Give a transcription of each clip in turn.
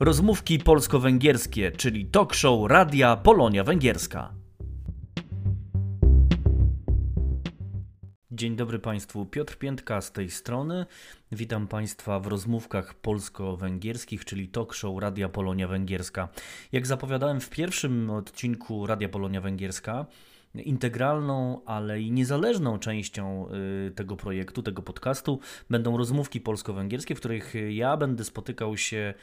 Rozmówki polsko-węgierskie, czyli talk show Radia Polonia Węgierska. Dzień dobry Państwu, Piotr Piętka z tej strony. Witam Państwa w rozmówkach polsko-węgierskich, czyli talk show Radia Polonia Węgierska. Jak zapowiadałem w pierwszym odcinku Radia Polonia Węgierska, integralną, ale i niezależną częścią y, tego projektu, tego podcastu będą rozmówki polsko-węgierskie, w których ja będę spotykał się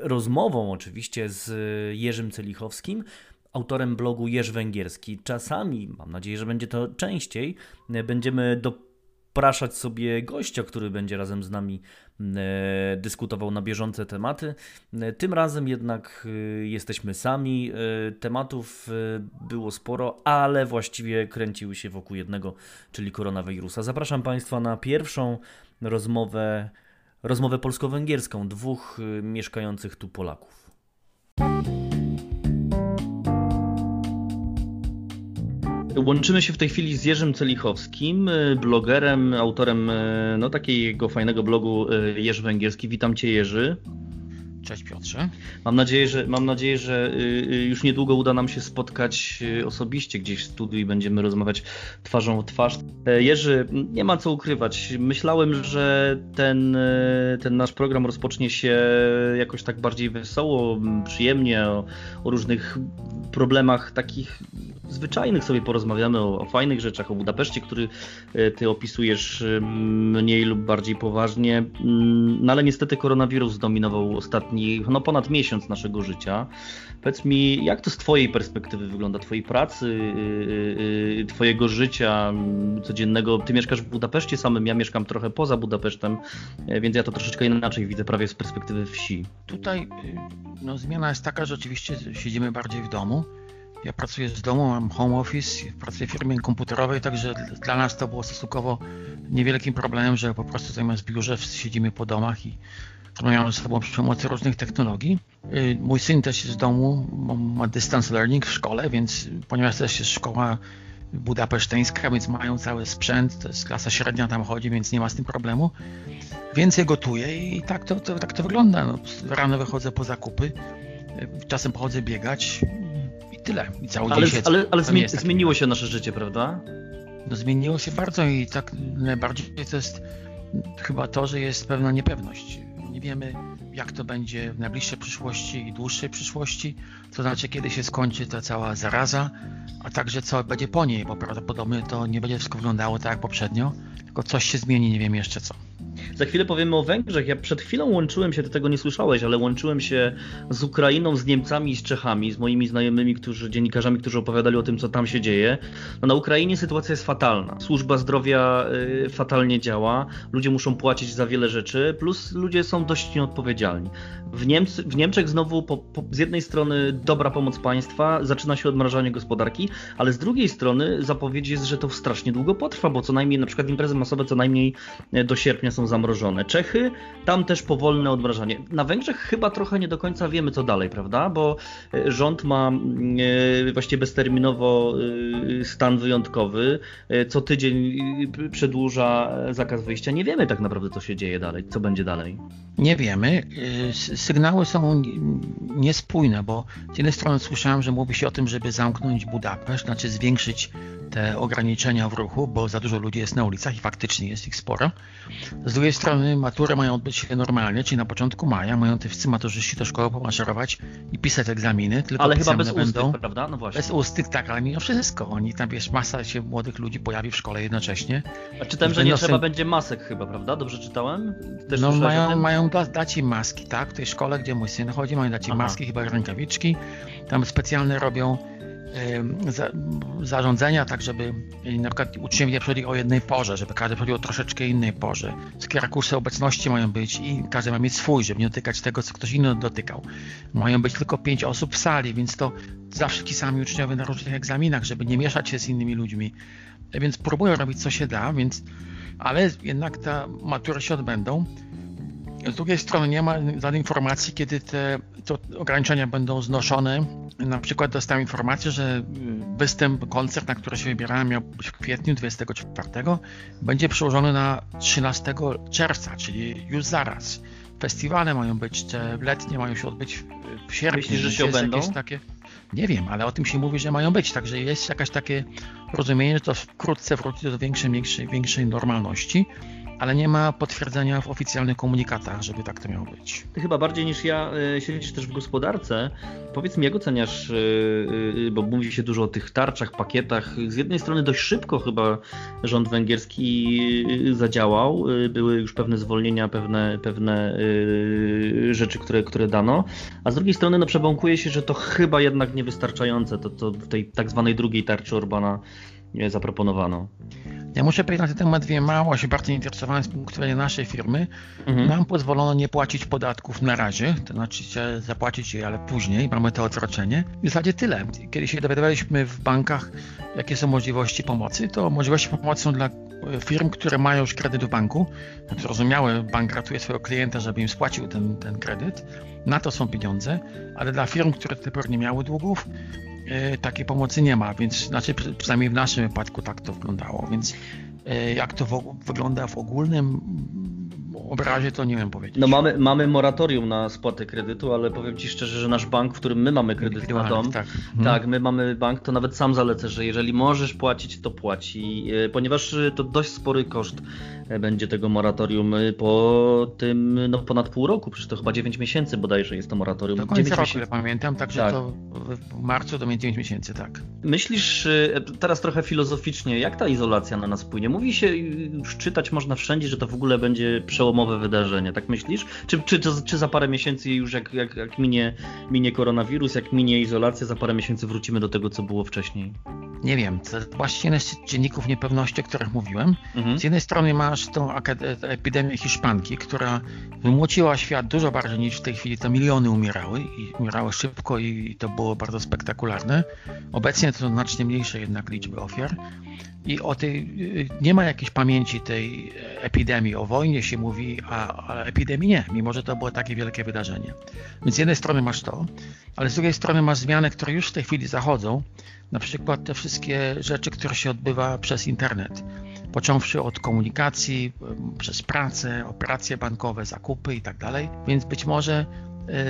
rozmową oczywiście z Jerzym Celichowskim, autorem blogu Jerz Węgierski. Czasami, mam nadzieję, że będzie to częściej, będziemy dopraszać sobie gościa, który będzie razem z nami e, dyskutował na bieżące tematy. E, tym razem jednak e, jesteśmy sami. Tematów było sporo, ale właściwie kręciły się wokół jednego, czyli koronawirusa. Zapraszam Państwa na pierwszą rozmowę, rozmowę polsko-węgierską dwóch mieszkających tu Polaków. Łączymy się w tej chwili z Jerzym Celichowskim, y, blogerem, autorem y, no, takiego fajnego blogu y, Jerzy Węgierski. Witam Cię Jerzy. Cześć Piotrze. Mam nadzieję, że, mam nadzieję, że już niedługo uda nam się spotkać osobiście gdzieś w studiu i będziemy rozmawiać twarzą w twarz. E, Jerzy, nie ma co ukrywać. Myślałem, że ten, ten nasz program rozpocznie się jakoś tak bardziej wesoło, przyjemnie, o, o różnych problemach takich zwyczajnych sobie porozmawiamy, o, o, fajnych rzeczach, o Budapeszcie, który ty opisujesz mniej lub bardziej poważnie. Mm, no ale niestety koronawirus zdominował ostatni, no ponad miesiąc naszego życia. Powiedz mi, jak to z twojej perspektywy wygląda, twojej pracy, e, twojego życia codziennego? Ty mieszkasz w Budapeszcie samym, ja mieszkam trochę poza Budapesztem, więc ja to troszeczkę inaczej widzę, prawie z perspektywy wsi. Tutaj no, zmiana jest taka, że oczywiście siedzimy bardziej w domu, ja pracuję z domu, mam home office, pracuję w firmie komputerowej, także dla nas to było stosunkowo niewielkim problemem, że po prostu zamiast w biurze siedzimy po domach i rozmawiamy ze sobą przy pomocy różnych technologii. Y, mój syn też jest z domu, ma distance learning w szkole, więc ponieważ też jest szkoła budapeszteńska, więc mają cały sprzęt, to jest klasa średnia tam chodzi, więc nie ma z tym problemu. Więcej gotuję i tak to, to tak to wygląda. No, rano wychodzę po zakupy, y, czasem pochodzę biegać, tyle. I cały ale, dzień Ale, ale zmieni zmieniło się nasze życie, prawda? No zmieniło się bardzo i tak najbardziej to jest chyba to, że jest pewna niepewność. Nie wiemy, jak to będzie w najbliższej przyszłości i dłuższej przyszłości, to znaczy kiedy się skończy ta cała zaraza, a także co będzie po niej, bo prawdopodobnie to nie będzie wszystko wyglądało tak jak poprzednio, tylko coś się zmieni, nie wiem jeszcze co. Za chwilę powiemy o Węgrzech. Ja przed chwilą łączyłem się, ty tego nie słyszałeś, ale łączyłem się z Ukrainą, z Niemcami z Czechami, z moimi znajomymi, którzy, dziennikarzami, którzy opowiadali o tym, co tam się dzieje. No, na Ukrainie sytuacja jest fatalna. Służba zdrowia y, fatalnie działa, ludzie muszą płacić za wiele rzeczy, plus ludzie są dość nieodpowiedzialni. W, Niemcy, w Niemczech znowu po, po, z jednej strony dobra pomoc państwa, zaczyna się odmrażanie gospodarki, ale z drugiej strony zapowiedź jest, że to strasznie długo potrwa, bo co najmniej na przykład imprezy masowe co najmniej e, do sierpnia są zamrożone. Czechy, tam też powolne odmrażanie. Na Węgrzech chyba trochę nie do końca wiemy co dalej, prawda? Bo e, rząd ma e, właściwie bezterminowo stan wyjątkowy, co tydzień przedłuża zakaz wyjścia. Nie wiemy tak naprawdę co się dzieje dalej, co będzie dalej. Nie wiemy sygnały są niespójne, bo z jednej strony słyszałem, że mówi się o tym, żeby zamknąć Budapeszt, znaczy zwiększyć te ograniczenia w ruchu, bo za dużo ludzi jest na ulicach i faktycznie jest ich sporo. Z drugiej strony matury mają odbyć się normalnie, czyli na początku maja mają te wszyscy maturzyści do szkoły pomaszerować i pisać egzaminy, tylko ale chyba bez będą. Prawda? No właśnie. Bez ustych, tak, ale mimo wszystko. Oni tam, wiesz, masa się młodych ludzi pojawi w szkole jednocześnie. A czytałem, że nie trzeba będzie masek chyba, prawda? Dobrze czytałem? Też no mają, mają dać im maski, tak? W tej szkole, gdzie mój syn chodzi, mają dać im Aha. maski, chyba rękawiczki. Tam specjalne robią za, zarządzenia, tak żeby na przykład uczniowie nie przychodzili o jednej porze, żeby każdy przychodził o troszeczkę innej porze. Wszystkie obecności mają być i każdy ma mieć swój, żeby nie dotykać tego, co ktoś inny dotykał. Mają być tylko pięć osób w sali, więc to zawsze ci sami uczniowie na różnych egzaminach, żeby nie mieszać się z innymi ludźmi. Więc próbują robić co się da, więc ale jednak te matury się odbędą. Z drugiej strony nie ma żadnej informacji, kiedy te ograniczenia będą znoszone. Na przykład dostałem informację, że występ, koncert, na który się wybierałem, miał być w kwietniu 24, będzie przełożony na 13 czerwca, czyli już zaraz. festiwale, mają być te letnie, mają się odbyć w sierpniu. Myślisz, że się odbędą? Takie, nie wiem, ale o tym się mówi, że mają być, także jest jakaś takie rozumienie, że to wkrótce wróci do większej, większej, większej normalności ale nie ma potwierdzenia w oficjalnych komunikatach, żeby tak to miało być. Ty chyba bardziej niż ja e, siedzisz też w gospodarce. Powiedz mi, jak oceniasz, e, e, bo mówi się dużo o tych tarczach, pakietach. Z jednej strony dość szybko chyba rząd węgierski zadziałał. Były już pewne zwolnienia, pewne, pewne rzeczy, które, które dano. A z drugiej strony no, przebąkuje się, że to chyba jednak niewystarczające, to, to w tej tak zwanej drugiej tarczy Orbana zaproponowano. Ja muszę powiedzieć na ten temat, wiem mało, się bardzo interesowałem z punktu widzenia naszej firmy. Mhm. Nam pozwolono nie płacić podatków na razie, to znaczy zapłacić je, ale później, mamy to odroczenie. I w zasadzie tyle. Kiedy się dowiadywaliśmy w bankach, jakie są możliwości pomocy, to możliwości pomocy są dla firm, które mają już kredyt w banku. Zrozumiałe, bank ratuje swojego klienta, żeby im spłacił ten, ten kredyt. Na to są pieniądze, ale dla firm, które do tej pory nie miały długów, takiej pomocy nie ma, więc znaczy przynajmniej w naszym wypadku tak to wyglądało, więc e, jak to w, wygląda w ogólnym obrazie, to nie wiem powiedzieć. No mamy, mamy moratorium na spłatę kredytu, ale powiem Ci szczerze, że nasz bank, w którym my mamy kredyt na dom, tak. Mhm. tak, my mamy bank, to nawet sam zalecę, że jeżeli możesz płacić, to płaci, e, ponieważ to dość spory koszt będzie tego moratorium po tym, no ponad pół roku, przecież to chyba 9 miesięcy bodajże jest to moratorium. Do końca roku, ile pamiętam, także tak. to w marcu do 9 miesięcy, tak. Myślisz, teraz trochę filozoficznie, jak ta izolacja na nas płynie? Mówi się, już czytać można wszędzie, że to w ogóle będzie przełomowe wydarzenie, tak myślisz? Czy, czy, czy za parę miesięcy już jak, jak, jak minie, minie koronawirus, jak minie izolacja, za parę miesięcy wrócimy do tego, co było wcześniej? Nie wiem, to właśnie jeden z czynników niepewności, o których mówiłem. Mhm. Z jednej strony masz tą epidemię hiszpanki, która wymłociła świat dużo bardziej niż w tej chwili. To miliony umierały i umierały szybko i to było bardzo spektakularne. Obecnie to znacznie mniejsze jednak liczby ofiar. I o tej, nie ma jakiejś pamięci tej epidemii. O wojnie się mówi, a, a epidemii nie, mimo że to było takie wielkie wydarzenie. Więc z jednej strony masz to, ale z drugiej strony masz zmiany, które już w tej chwili zachodzą. Na przykład te wszystkie rzeczy, które się odbywa przez internet począwszy od komunikacji, przez pracę, operacje bankowe, zakupy i tak dalej. Więc być może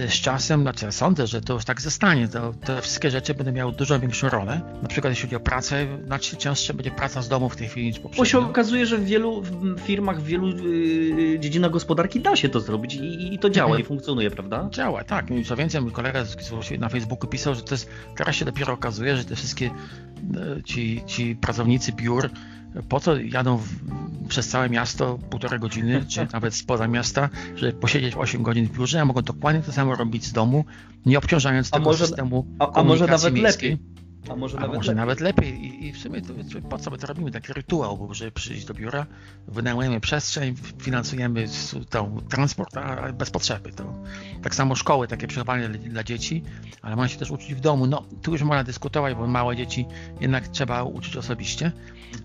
z czasem, znaczy sądzę, że to już tak zostanie, to, te wszystkie rzeczy będą miały dużo większą rolę. Na przykład jeśli chodzi o pracę, znacznie częstsze będzie praca z domu w tej chwili niż poprzednio. Bo się okazuje, że w wielu firmach, w wielu yy, dziedzinach gospodarki da się to zrobić i, i to działa mhm. i funkcjonuje, prawda? Działa, tak. I co więcej, mój kolega na Facebooku pisał, że to jest, teraz się dopiero okazuje, że te wszystkie e, ci, ci pracownicy biur po co jadą w, przez całe miasto półtorej godziny, czy nawet spoza miasta, żeby posiedzieć 8 godzin w biurze, a mogą dokładnie to samo robić z domu, nie obciążając tego może, systemu a, a może nawet miejskiej. lepiej. A może, a nawet, może lepiej. nawet lepiej. I, I, w sumie to, po co my to robimy? Taki rytuał, żeby przyjść do biura, wynajmujemy przestrzeń, finansujemy tą transport a bez potrzeby. To, tak samo szkoły, takie przechowanie dla, dla, dzieci, ale można się też uczyć w domu. No, tu już można dyskutować, bo małe dzieci jednak trzeba uczyć osobiście,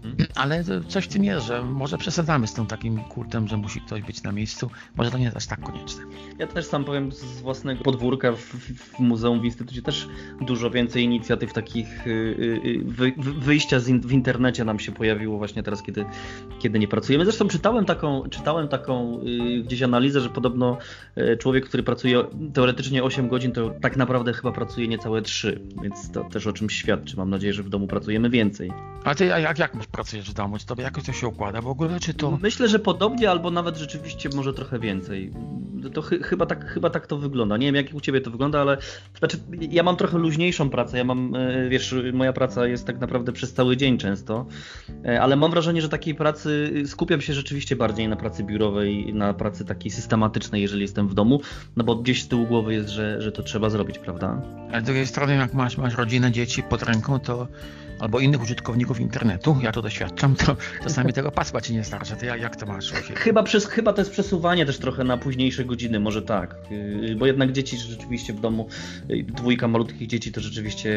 Mhm. Ale coś w tym jest, że może przesadzamy z tym takim kultem, że musi ktoś być na miejscu. Może to nie jest aż tak konieczne. Ja też sam powiem z własnego podwórka w, w muzeum, w instytucie też dużo więcej inicjatyw takich y, y, y, wy, wyjścia w internecie nam się pojawiło właśnie teraz, kiedy, kiedy nie pracujemy. Zresztą czytałem taką, czytałem taką gdzieś analizę, że podobno człowiek, który pracuje teoretycznie 8 godzin, to tak naprawdę chyba pracuje niecałe 3, więc to też o czymś świadczy. Mam nadzieję, że w domu pracujemy więcej. A ty jak, jak pracujesz w domu? Czy tobie jakoś to się układa w ogóle, czy to... Myślę, że podobnie, albo nawet rzeczywiście może trochę więcej. To ch chyba, tak, chyba tak to wygląda. Nie wiem, jak u ciebie to wygląda, ale znaczy, ja mam trochę luźniejszą pracę. Ja mam, e, moja praca jest tak naprawdę przez cały dzień często, e, ale mam wrażenie, że takiej pracy skupiam się rzeczywiście bardziej na pracy biurowej, na pracy takiej systematycznej, jeżeli jestem w domu, no bo gdzieś z tyłu głowy jest, że, że to trzeba zrobić, prawda? Ale z drugiej strony, jak masz, masz rodzinę, dzieci pod ręką, to albo innych użytkowników internetu, ja to doświadczam, to czasami tego pasma ci nie starcza. Ty jak to masz? Chyba, przez, chyba to jest przesuwanie też trochę na późniejsze godziny, może tak. Yy, bo jednak dzieci rzeczywiście w domu, yy, dwójka malutkich dzieci to rzeczywiście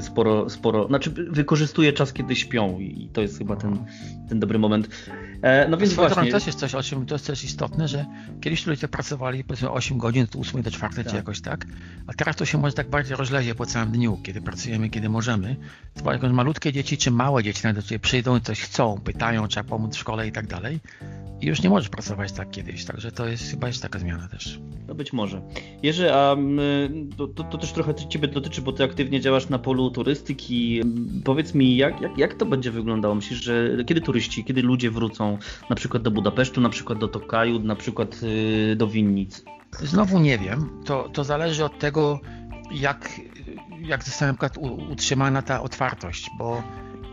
sporo, sporo, znaczy wykorzystuje czas, kiedy śpią i to jest chyba ten, ten dobry moment. E, no więc właśnie. też jest coś, o czym to jest też istotne, że kiedyś ludzie pracowali powiedzmy 8 godzin, to 8 do 4 tak. czy jakoś tak, a teraz to się może tak bardziej rozlezie po całym dniu, kiedy pracujemy, kiedy możemy. To jakąś malutkie dzieci czy małe dzieci nawet do Ciebie przyjdą i coś chcą, pytają, trzeba pomóc w szkole i tak dalej, i już nie możesz pracować tak kiedyś, także to jest chyba jest taka zmiana też. No być może. Jerzy, a to, to, to, też trochę Ciebie dotyczy, bo Ty aktywnie działasz na polu turystyki. Powiedz mi, jak, jak, jak to będzie wyglądało? Myślisz, że kiedy turyści, kiedy ludzie wrócą na przykład do Budapesztu, na przykład do Tokaju, na przykład y, do Winnic? Znowu nie wiem. To, to zależy od tego, jak, jak zostanie na utrzymana ta otwartość, bo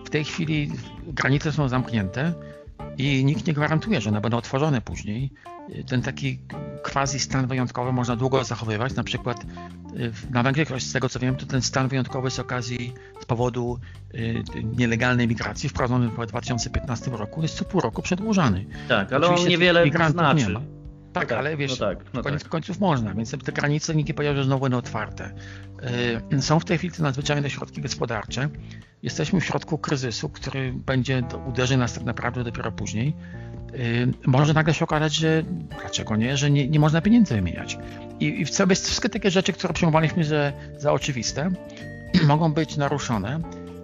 w tej chwili granice są zamknięte i nikt nie gwarantuje, że one będą otworzone później. Ten taki quasi stan wyjątkowy można długo zachowywać. Na przykład y, na Węgrzech, z tego co wiem, to ten stan wyjątkowy z okazji, z powodu y, nielegalnej migracji wprowadzony w 2015 roku jest co pół roku przedłużany. Tak, ale Oczywiście on niewiele znaczy. Nie ma. Tak, tak, ale wiesz, no tak, no koniec tak. końców można, więc te granice nikt nie powiedział, że znowu będą otwarte. Y, są w tej chwili te nadzwyczajne środki gospodarcze. Jesteśmy w środku kryzysu, który będzie uderzy nas tak naprawdę dopiero później. Y, może nagle się okazać, że dlaczego nie, że nie, nie można pieniędzy wymieniać. I, i wszystkie takie rzeczy, które przyjmowaliśmy za, za oczywiste, mogą być naruszone.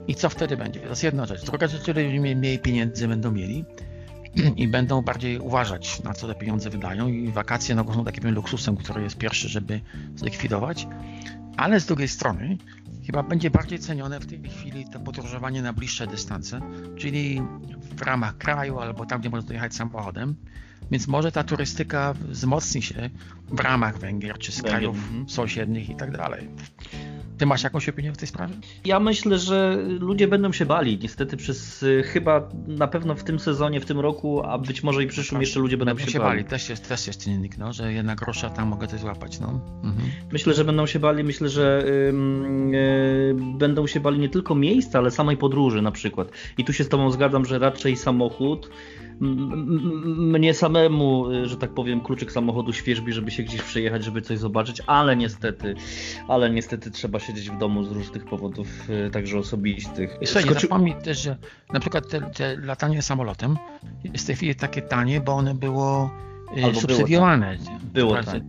I co wtedy będzie? To jest jedna rzecz. Druga rzecz, ludzie mniej pieniędzy będą mieli i będą bardziej uważać, na co te pieniądze wydają i wakacje no, są takim luksusem, który jest pierwszy, żeby zlikwidować. Ale z drugiej strony chyba będzie bardziej cenione w tej chwili to podróżowanie na bliższe dystanse, czyli w ramach kraju albo tam, gdzie można dojechać samochodem. Więc może ta turystyka wzmocni się w ramach Węgier czy z krajów mhm. sąsiednich i tak dalej. Ty masz jakąś opinię w tej sprawie? Ja myślę, że ludzie będą się bali. Niestety przez y, chyba na pewno w tym sezonie, w tym roku, a być może i przyszłym tak. jeszcze ludzie będą, będą się, bali. bali. Też jest, też jest czynnik, no, że jednak grosza tam mogę coś złapać. No. Mhm. Myślę, że będą się bali. Myślę, że yy, będą się bali nie tylko miejsca, ale samej podróży na przykład. I tu się z Tobą zgadzam, że raczej samochód mnie samemu, że tak powiem, kluczyk samochodu świeżbi, żeby się gdzieś przejechać, żeby coś zobaczyć, ale niestety, ale niestety trzeba siedzieć w domu z różnych powodów, e, także osobistych. I słuchaj, Skoczy... zapomnij też, że na przykład te, te latanie samolotem jest w tej chwili takie tanie, bo one było e, Albo subsydiowane. Było tak. tak.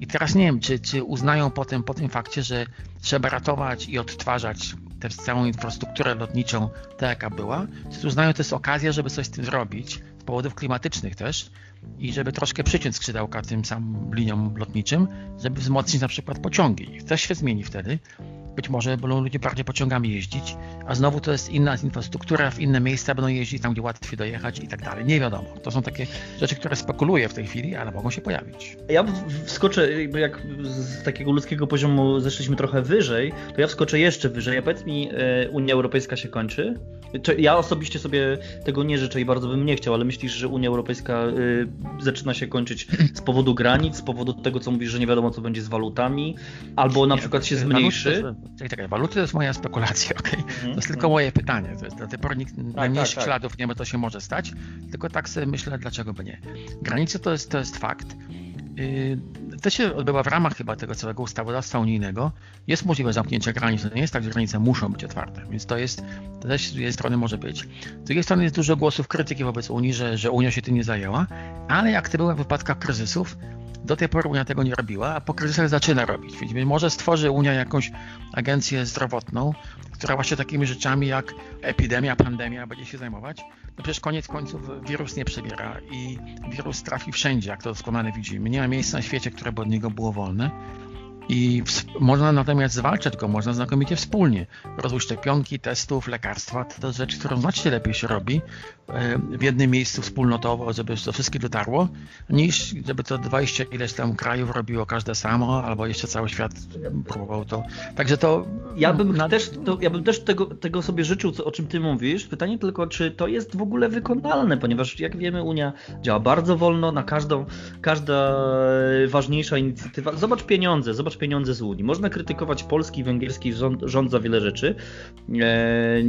I teraz nie wiem, czy, czy uznają potem po tym fakcie, że trzeba ratować i odtwarzać tę całą infrastrukturę lotniczą tak jaka była, czy uznają to jest okazja, żeby coś z tym zrobić, powodów klimatycznych też i żeby troszkę przyciąć skrzydełka tym samym liniom lotniczym, żeby wzmocnić na przykład pociągi. Coś się zmieni wtedy. Być może będą ludzie bardziej pociągami jeździć, a znowu to jest inna infrastruktura, w inne miejsca będą jeździć, tam gdzie łatwiej dojechać i tak dalej. Nie wiadomo. To są takie rzeczy, które spekuluję w tej chwili, ale mogą się pojawić. Ja wskoczę, jak z takiego ludzkiego poziomu zeszliśmy trochę wyżej, to ja wskoczę jeszcze wyżej. A powiedz mi, e, Unia Europejska się kończy? Ja osobiście sobie tego nie życzę i bardzo bym nie chciał, ale myślisz, że Unia Europejska y, zaczyna się kończyć z powodu granic, z powodu tego, co mówisz, że nie wiadomo, co będzie z walutami, albo na nie, przykład się zmniejszy? Czekaj, czekaj, waluty to jest moja spekulacja, ok? Mm, to jest tylko moje pytanie. To jest, do tej pory nikt tak, najmniejszych tak, tak. śladów nie ma, to się może stać, tylko tak sobie myślę, dlaczego by nie. Granice to jest, to jest fakt. Yy, to się odbywa w ramach chyba tego całego ustawodawstwa unijnego. Jest możliwe zamknięcie granic, to nie jest tak, że granice muszą być otwarte, więc to jest, to też z jednej strony może być. Z drugiej strony jest dużo głosów krytyki wobec Unii, że, że Unia się tym nie zajęła, ale jak to było w wypadkach kryzysów, do tej pory Unia tego nie robiła, a po kryzysach zaczyna robić. Więc może stworzy Unia jakąś agencję zdrowotną, która właśnie takimi rzeczami jak epidemia, pandemia będzie się zajmować. No przecież koniec końców wirus nie przebiera i wirus trafi wszędzie, jak to doskonale widzimy. Nie ma miejsca na świecie, które by od niego było wolne. I można natomiast zwalczać go, można znakomicie wspólnie. Rozwój szczepionki, testów, lekarstwa to jest rzecz, którą znacznie lepiej się robi e, w jednym miejscu wspólnotowo, żeby to wszystkie dotarło, niż żeby to 20 ileś tam krajów robiło każde samo, albo jeszcze cały świat próbował to. Także to. Ja bym na... też, to, ja bym też tego, tego sobie życzył, co, o czym ty mówisz. Pytanie tylko, czy to jest w ogóle wykonalne, ponieważ jak wiemy, Unia działa bardzo wolno, na każdą, każda ważniejsza inicjatywa. Zobacz pieniądze, zobacz pieniądze z Unii. Można krytykować polski i węgierski rząd, rząd za wiele rzeczy. E,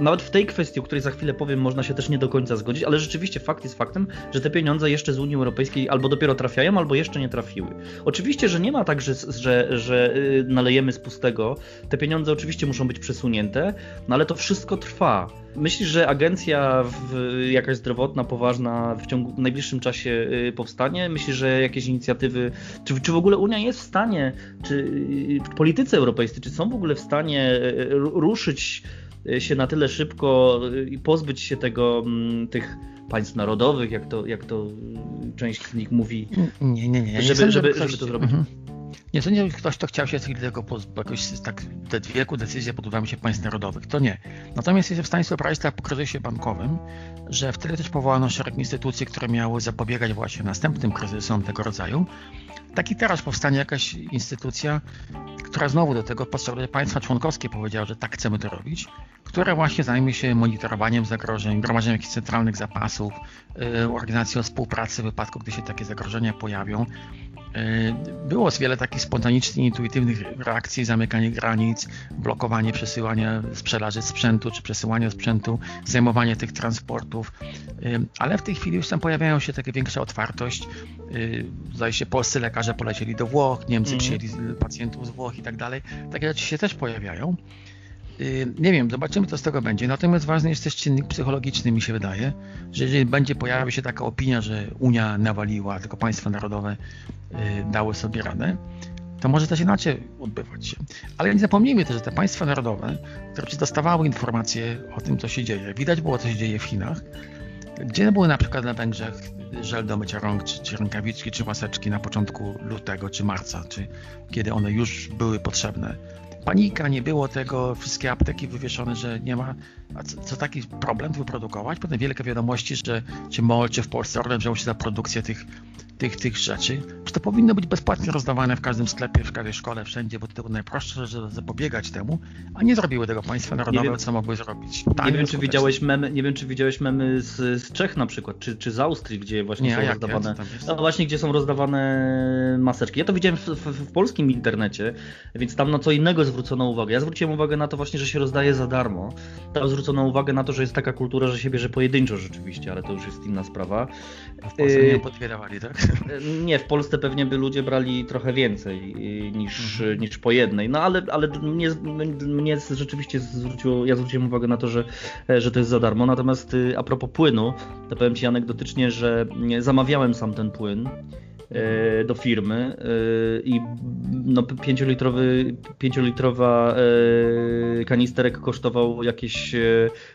nawet w tej kwestii, o której za chwilę powiem, można się też nie do końca zgodzić, ale rzeczywiście fakt jest faktem, że te pieniądze jeszcze z Unii Europejskiej albo dopiero trafiają, albo jeszcze nie trafiły. Oczywiście, że nie ma tak, że, że, że y, nalejemy z pustego. Te pieniądze oczywiście muszą być przesunięte, no ale to wszystko trwa. Myślisz, że agencja jakaś zdrowotna, poważna w ciągu w najbliższym czasie y, powstanie? Myślisz, że jakieś inicjatywy, czy, czy w ogóle Unia jest w stanie, czy y, w polityce europejskiej, czy są w ogóle w stanie ruszyć się na tyle szybko i pozbyć się tego, mm, tych państw narodowych, jak to, jak to część z nich mówi. Nie, nie, nie żeby, żeby, żeby to zrobić. Mhm. Nie sądzę, że ktoś, kto chciał się tego jakoś tak te wieku decyzje pod się państw narodowych. To nie. Natomiast jest w stanie sobie wyobrazić tak po kryzysie bankowym, że wtedy też powołano szereg instytucji, które miały zapobiegać właśnie następnym kryzysom tego rodzaju. Taki teraz powstanie jakaś instytucja, która znowu do tego potrzebuje państwa członkowskie powiedziała, że tak chcemy to robić, która właśnie zajmie się monitorowaniem zagrożeń, gromadzeniem jakichś centralnych zapasów, yy, organizacją współpracy w wypadku, gdy się takie zagrożenia pojawią. Yy, było wiele takich spontanicznych, intuitywnych reakcji, zamykanie granic, blokowanie przesyłania sprzedaży sprzętu czy przesyłania sprzętu, zajmowanie tych transportów, yy, ale w tej chwili już tam pojawiają się takie większa otwartość. Zdaje się, polscy lekarze polecieli do Włoch, Niemcy mm. przyjęli pacjentów z Włoch i tak dalej. Takie rzeczy się też pojawiają. Y, nie wiem, zobaczymy co z tego będzie. Natomiast ważny jest też czynnik psychologiczny, mi się wydaje, że jeżeli będzie pojawiać się taka opinia, że Unia nawaliła, tylko państwa narodowe y, dały sobie radę, to może też inaczej odbywać się. Ale nie zapomnijmy też, że te państwa narodowe, które dostawały informacje o tym, co się dzieje, widać było, co się dzieje w Chinach, gdzie były na przykład na Węgrzech żel do mycia rąk, czy, czy rękawiczki, czy maseczki na początku lutego, czy marca, czy kiedy one już były potrzebne panika, nie było tego, wszystkie apteki wywieszone, że nie ma, a co, co taki problem wyprodukować? Potem wielkie wiadomości, że czy MOL, czy w Polsce Orlen wziął się za produkcję tych tych, tych rzeczy, że to powinno być bezpłatnie rozdawane w każdym sklepie, w każdej szkole, wszędzie, bo to było najprostsze, żeby zapobiegać temu, a nie zrobiły tego państwa narodowe, wiem, co mogły zrobić. nie wiem, czy widziałeś memy, nie wiem, czy widziałeś memy z, z Czech na przykład, czy, czy z Austrii, gdzie właśnie nie, są rozdawane. No właśnie, gdzie są rozdawane maseczki. Ja to widziałem w, w, w, polskim internecie, więc tam na co innego zwrócono uwagę. Ja zwróciłem uwagę na to właśnie, że się rozdaje za darmo. Tam zwrócono uwagę na to, że jest taka kultura, że się bierze pojedynczo rzeczywiście, ale to już jest inna sprawa. A w Polsce nie y, podbierali, tak? Nie, w Polsce pewnie by ludzie brali trochę więcej niż, mhm. niż po jednej. No ale, ale mnie, mnie rzeczywiście zwróciło, ja zwróciłem uwagę na to, że, że to jest za darmo. Natomiast y, a propos płynu, to powiem Ci anegdotycznie, że zamawiałem sam ten płyn. E, do firmy e, i no, 5-litrowy, 5-litrowa e, kanisterek kosztował jakieś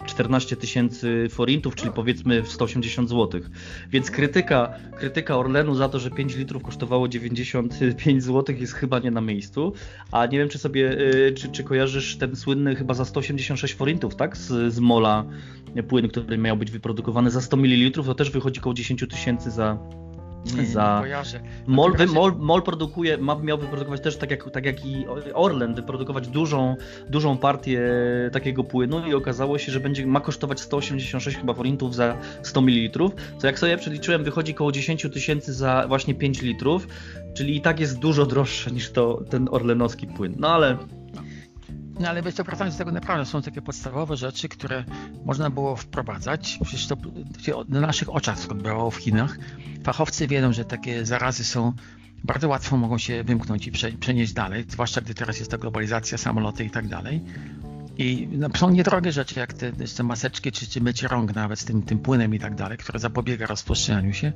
14 tysięcy forintów, czyli powiedzmy 180 zł. Więc krytyka, krytyka Orlenu za to, że 5 litrów kosztowało 95 zł jest chyba nie na miejscu, a nie wiem czy sobie, czy, czy kojarzysz ten słynny chyba za 186 forintów, tak, z, z Mola płyn, który miał być wyprodukowany za 100 ml, to też wychodzi około 10 tysięcy za nie, za. Mol, wy, Mol, Mol produkuje, ma, miał wyprodukować też tak jak, tak jak i Orlen, wyprodukować dużą, dużą partię takiego płynu i okazało się, że będzie ma kosztować 186 chyba forintów za 100 ml, co jak sobie przeliczyłem wychodzi około 10 tysięcy za właśnie 5 litrów, czyli i tak jest dużo droższe niż to ten orlenowski płyn. No ale no ale wiesz co, wracając do tego, naprawdę są takie podstawowe rzeczy, które można było wprowadzać. Przecież to na naszych oczach odbywało w Chinach. Fachowcy wiedzą, że takie zarazy są bardzo łatwo mogą się wymknąć i przenieść dalej, zwłaszcza gdy teraz jest ta globalizacja, samoloty i tak dalej. I no, są niedrogie rzeczy, jak te, te maseczki, czy, czy mycie rąk nawet z tym, tym płynem i tak dalej, które zapobiega rozpłaszczaniu się.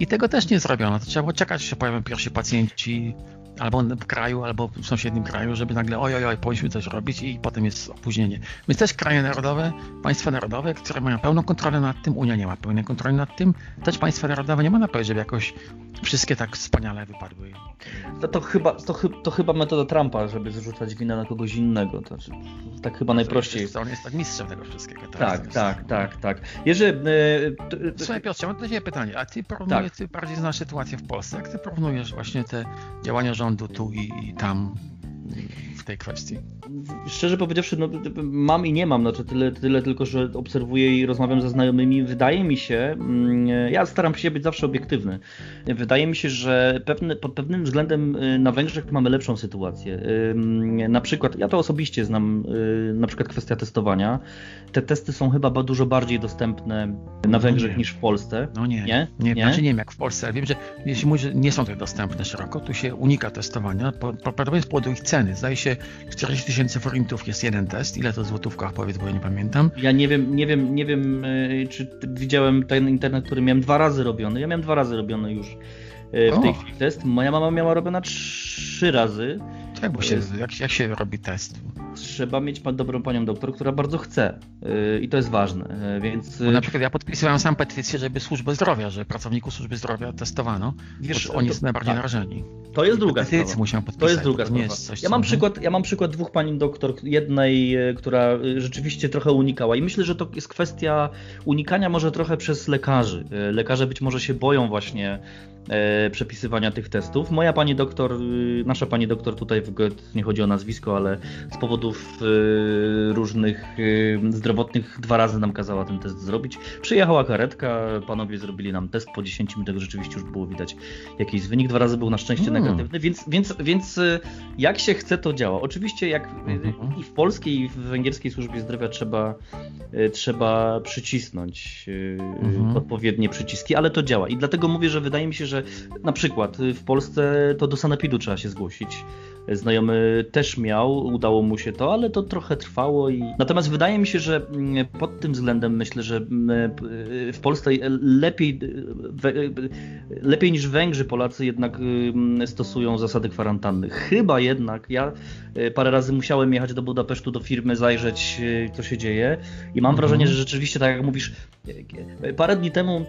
I tego też nie zrobiono. To trzeba było czekać, aż się pojawią pierwsi pacjenci, albo w kraju, albo w sąsiednim kraju, żeby nagle oj, oj, oj, powinniśmy coś robić i potem jest opóźnienie. Więc też kraje narodowe, państwa narodowe, które mają pełną kontrolę nad tym, Unia nie ma pełnej kontroli nad tym, też państwa narodowe nie można powiedzieć, żeby jakoś wszystkie tak wspaniale wypadły. To, to, chyba, to, to chyba metoda Trumpa, żeby zrzucać winę na kogoś innego. To, tak chyba najprościej. Jest, on jest tak mistrzem tego wszystkiego. Tak, tak, tak, tak. Jeżeli, e, Słuchaj Piotrze, mam do Ciebie pytanie, a Ty porównujesz, tak. Ty bardziej znasz sytuację w Polsce, jak Ty porównujesz właśnie te działania rządu tu i, i tam tej kwestii? Szczerze powiedziawszy, no, mam i nie mam, znaczy tyle, tyle tylko, że obserwuję i rozmawiam ze znajomymi. Wydaje mi się, mm, ja staram się być zawsze obiektywny. Wydaje mi się, że pewne, pod pewnym względem y, na Węgrzech mamy lepszą sytuację. Na przykład, ja to osobiście znam, y, na przykład kwestia testowania. Te testy są chyba dużo bardziej dostępne na no Węgrzech no niż w Polsce. No nie, nie, nie, nie? Znaczy nie wiem jak w Polsce, ale wiem, że jeśli mówisz, że nie są te dostępne szeroko, tu się unika testowania. Prawdopodobnie z powodu ich ceny. Zdaje się 40 tysięcy forintów jest jeden test. Ile to w złotówkach powiedz, bo ja nie pamiętam. Ja nie wiem, nie wiem, nie wiem, e, czy widziałem ten internet, który miałem dwa razy robiony. Ja miałem dwa razy robiony już e, w o. tej chwili test. Moja mama miała robiona trzy razy. Tak, bo się, jak, jak się robi test? trzeba mieć dobrą panią doktor, która bardzo chce yy, i to jest ważne, yy, więc... Bo na przykład ja podpisywałem sam petycję, żeby służby zdrowia, że pracowników służby zdrowia testowano, Wiesz, oni to, są najbardziej tak. narażeni. To jest druga sprawa. musiałem podpisać. To jest druga to sprawa. Jest coś, ja, mam przykład, ja mam przykład dwóch pani doktor, jednej, która rzeczywiście trochę unikała i myślę, że to jest kwestia unikania może trochę przez lekarzy. Lekarze być może się boją właśnie przepisywania tych testów. Moja pani doktor, y, nasza pani doktor tutaj w Goethe, nie chodzi o nazwisko, ale z powodów y, różnych y, zdrowotnych dwa razy nam kazała ten test zrobić. Przyjechała karetka, panowie zrobili nam test, po 10 minutach rzeczywiście już było widać jakiś wynik. Dwa razy był na szczęście hmm. negatywny, więc, więc, więc jak się chce, to działa. Oczywiście jak hmm. i w polskiej, i w węgierskiej służbie zdrowia trzeba, trzeba przycisnąć hmm. odpowiednie przyciski, ale to działa. I dlatego mówię, że wydaje mi się, że na przykład w Polsce to do sanepidu trzeba się zgłosić. Znajomy też miał, udało mu się to, ale to trochę trwało. I... Natomiast wydaje mi się, że mm, pod tym względem myślę, że mm, w Polsce lepiej, lepiej niż Węgrzy Polacy jednak mm, stosują zasady kwarantanny. Chyba jednak ja e, parę razy musiałem jechać do Budapesztu do firmy, zajrzeć e, co się dzieje i mam mhm. wrażenie, że rzeczywiście tak jak mówisz, e, parę dni temu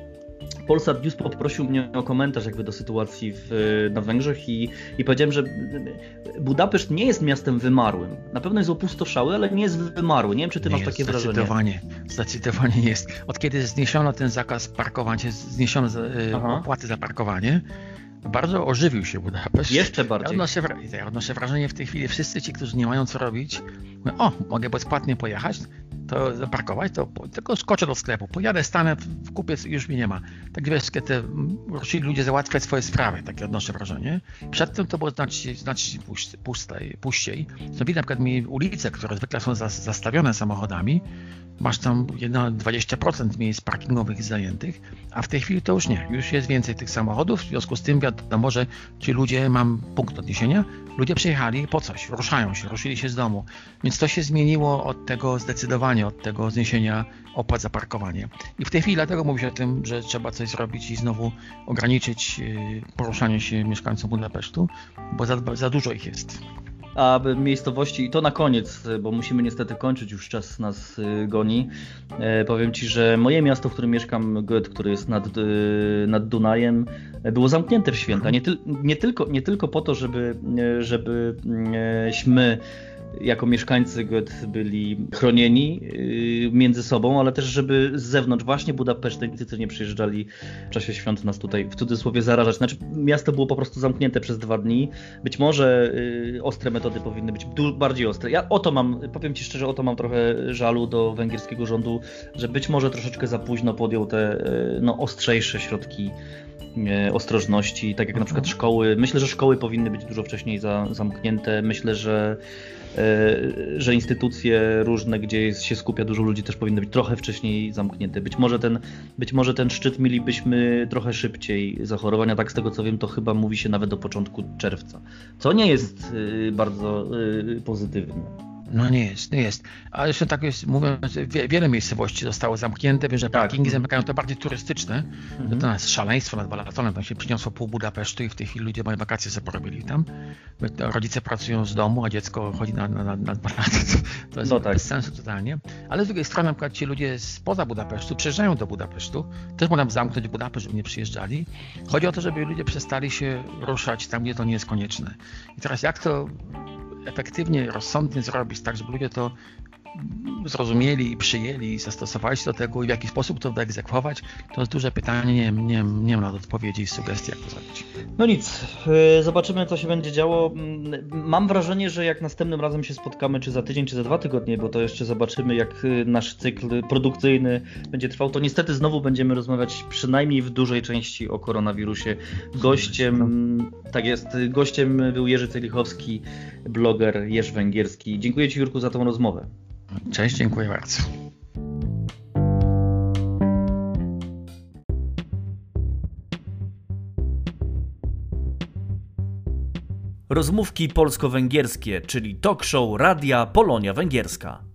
Polsat News poprosił mnie o komentarz jakby do sytuacji w, na Węgrzech i, i powiedziałem, że Budapeszt nie jest miastem wymarłym. Na pewno jest opustoszały, ale nie jest wymarły. Nie wiem, czy ty nie masz takie wrażenie. Zdecydowanie, zdecydowanie jest. Od kiedy zniesiono ten zakaz parkowania, zniesiono e, Aha. opłaty za parkowanie, bardzo ożywił się Budapeszt. Jeszcze bardziej. Ja odnoszę, ja odnoszę wrażenie w tej chwili, wszyscy ci, którzy nie mają co robić, mówią, o, mogę bezpłatnie pojechać, to zaparkować, to tylko skoczę do sklepu, pojadę, stanę w kupiec i już mi nie ma. Tak wiesz, kiedy ruszyli ludzie załatwiać swoje sprawy, takie odnoszę wrażenie. Przedtem to było znacznie, znacznie puściej. puściej. Widać na przykład mi ulice, które zwykle są zastawione samochodami, masz tam 20% miejsc parkingowych zajętych, a w tej chwili to już nie. Już jest więcej tych samochodów, w związku z tym wiadomo, że ci ludzie, mam punkt odniesienia, ludzie przyjechali po coś, ruszają się, ruszyli się z domu. Więc to się zmieniło od tego zdecydowanie, od tego zniesienia opłat za parkowanie. I w tej chwili dlatego mówi się o tym, że trzeba coś zrobić i znowu ograniczyć y, poruszanie się mieszkańcom Budapesztu, bo za, za dużo ich jest a miejscowości, i to na koniec, bo musimy niestety kończyć, już czas nas y, goni. E, powiem Ci, że moje miasto, w którym mieszkam, Goethe, które jest nad, y, nad Dunajem, było zamknięte w święta. Nie, ty, nie, tylko, nie tylko po to, żeby, żebyśmy jako mieszkańcy Goethe byli chronieni yy, między sobą, ale też żeby z zewnątrz właśnie Budapesztyńcy nie przyjeżdżali w czasie świąt nas tutaj w cudzysłowie zarażać. Znaczy miasto było po prostu zamknięte przez dwa dni. Być może yy, ostre metody powinny być bardziej ostre. Ja o to mam, powiem Ci szczerze, o to mam trochę żalu do węgierskiego rządu, że być może troszeczkę za późno podjął te yy, no, ostrzejsze środki ostrożności, tak jak na przykład mhm. szkoły. Myślę, że szkoły powinny być dużo wcześniej za, zamknięte. Myślę, że że instytucje różne, gdzie się skupia dużo ludzi, też powinny być trochę wcześniej zamknięte. Być może ten, być może ten szczyt mielibyśmy trochę szybciej zachorowania, tak z tego co wiem, to chyba mówi się nawet do początku czerwca, co nie jest y, bardzo y, pozytywne. No nie jest, nie jest. Ale jeszcze tak jest, mówią, że wiele miejscowości zostało zamknięte, wiem, że tak. parkingi zamykają, to bardziej turystyczne. Mhm. To jest szaleństwo nad balatonem, tam się przyniosło pół Budapesztu i w tej chwili ludzie mają wakacje sobie porobili tam. Rodzice pracują z domu, a dziecko chodzi na, na, na, na balaton. To jest no tak. bez sensu totalnie. Ale z drugiej strony na przykład ci ludzie spoza Budapesztu przyjeżdżają do Budapesztu, też można zamknąć Budapeszt, żeby nie przyjeżdżali. Chodzi o to, żeby ludzie przestali się ruszać tam, gdzie to nie jest konieczne. I teraz jak to efektywnie, rozsądnie zrobić, tak żeby ludzie to zrozumieli i przyjęli i zastosowali się do tego i w jaki sposób to wyegzekwować, to jest duże pytanie, nie, nie, nie mam odpowiedzi i sugestii, jak to zrobić. No nic, y, zobaczymy co się będzie działo. Mm, mam wrażenie, że jak następnym razem się spotkamy, czy za tydzień, czy za dwa tygodnie, bo to jeszcze zobaczymy jak y, nasz cykl produkcyjny będzie trwał, to niestety znowu będziemy rozmawiać przynajmniej w dużej części o koronawirusie. Gościem, tak jest, gościem był Jerzy Celichowski, bloger Jerz Węgierski. Dziękuję Ci Jurku za tą rozmowę. Cześć, dziękuję bardzo. Rozmówki polsko-węgierskie, czyli talk show Radia Polonia Węgierska.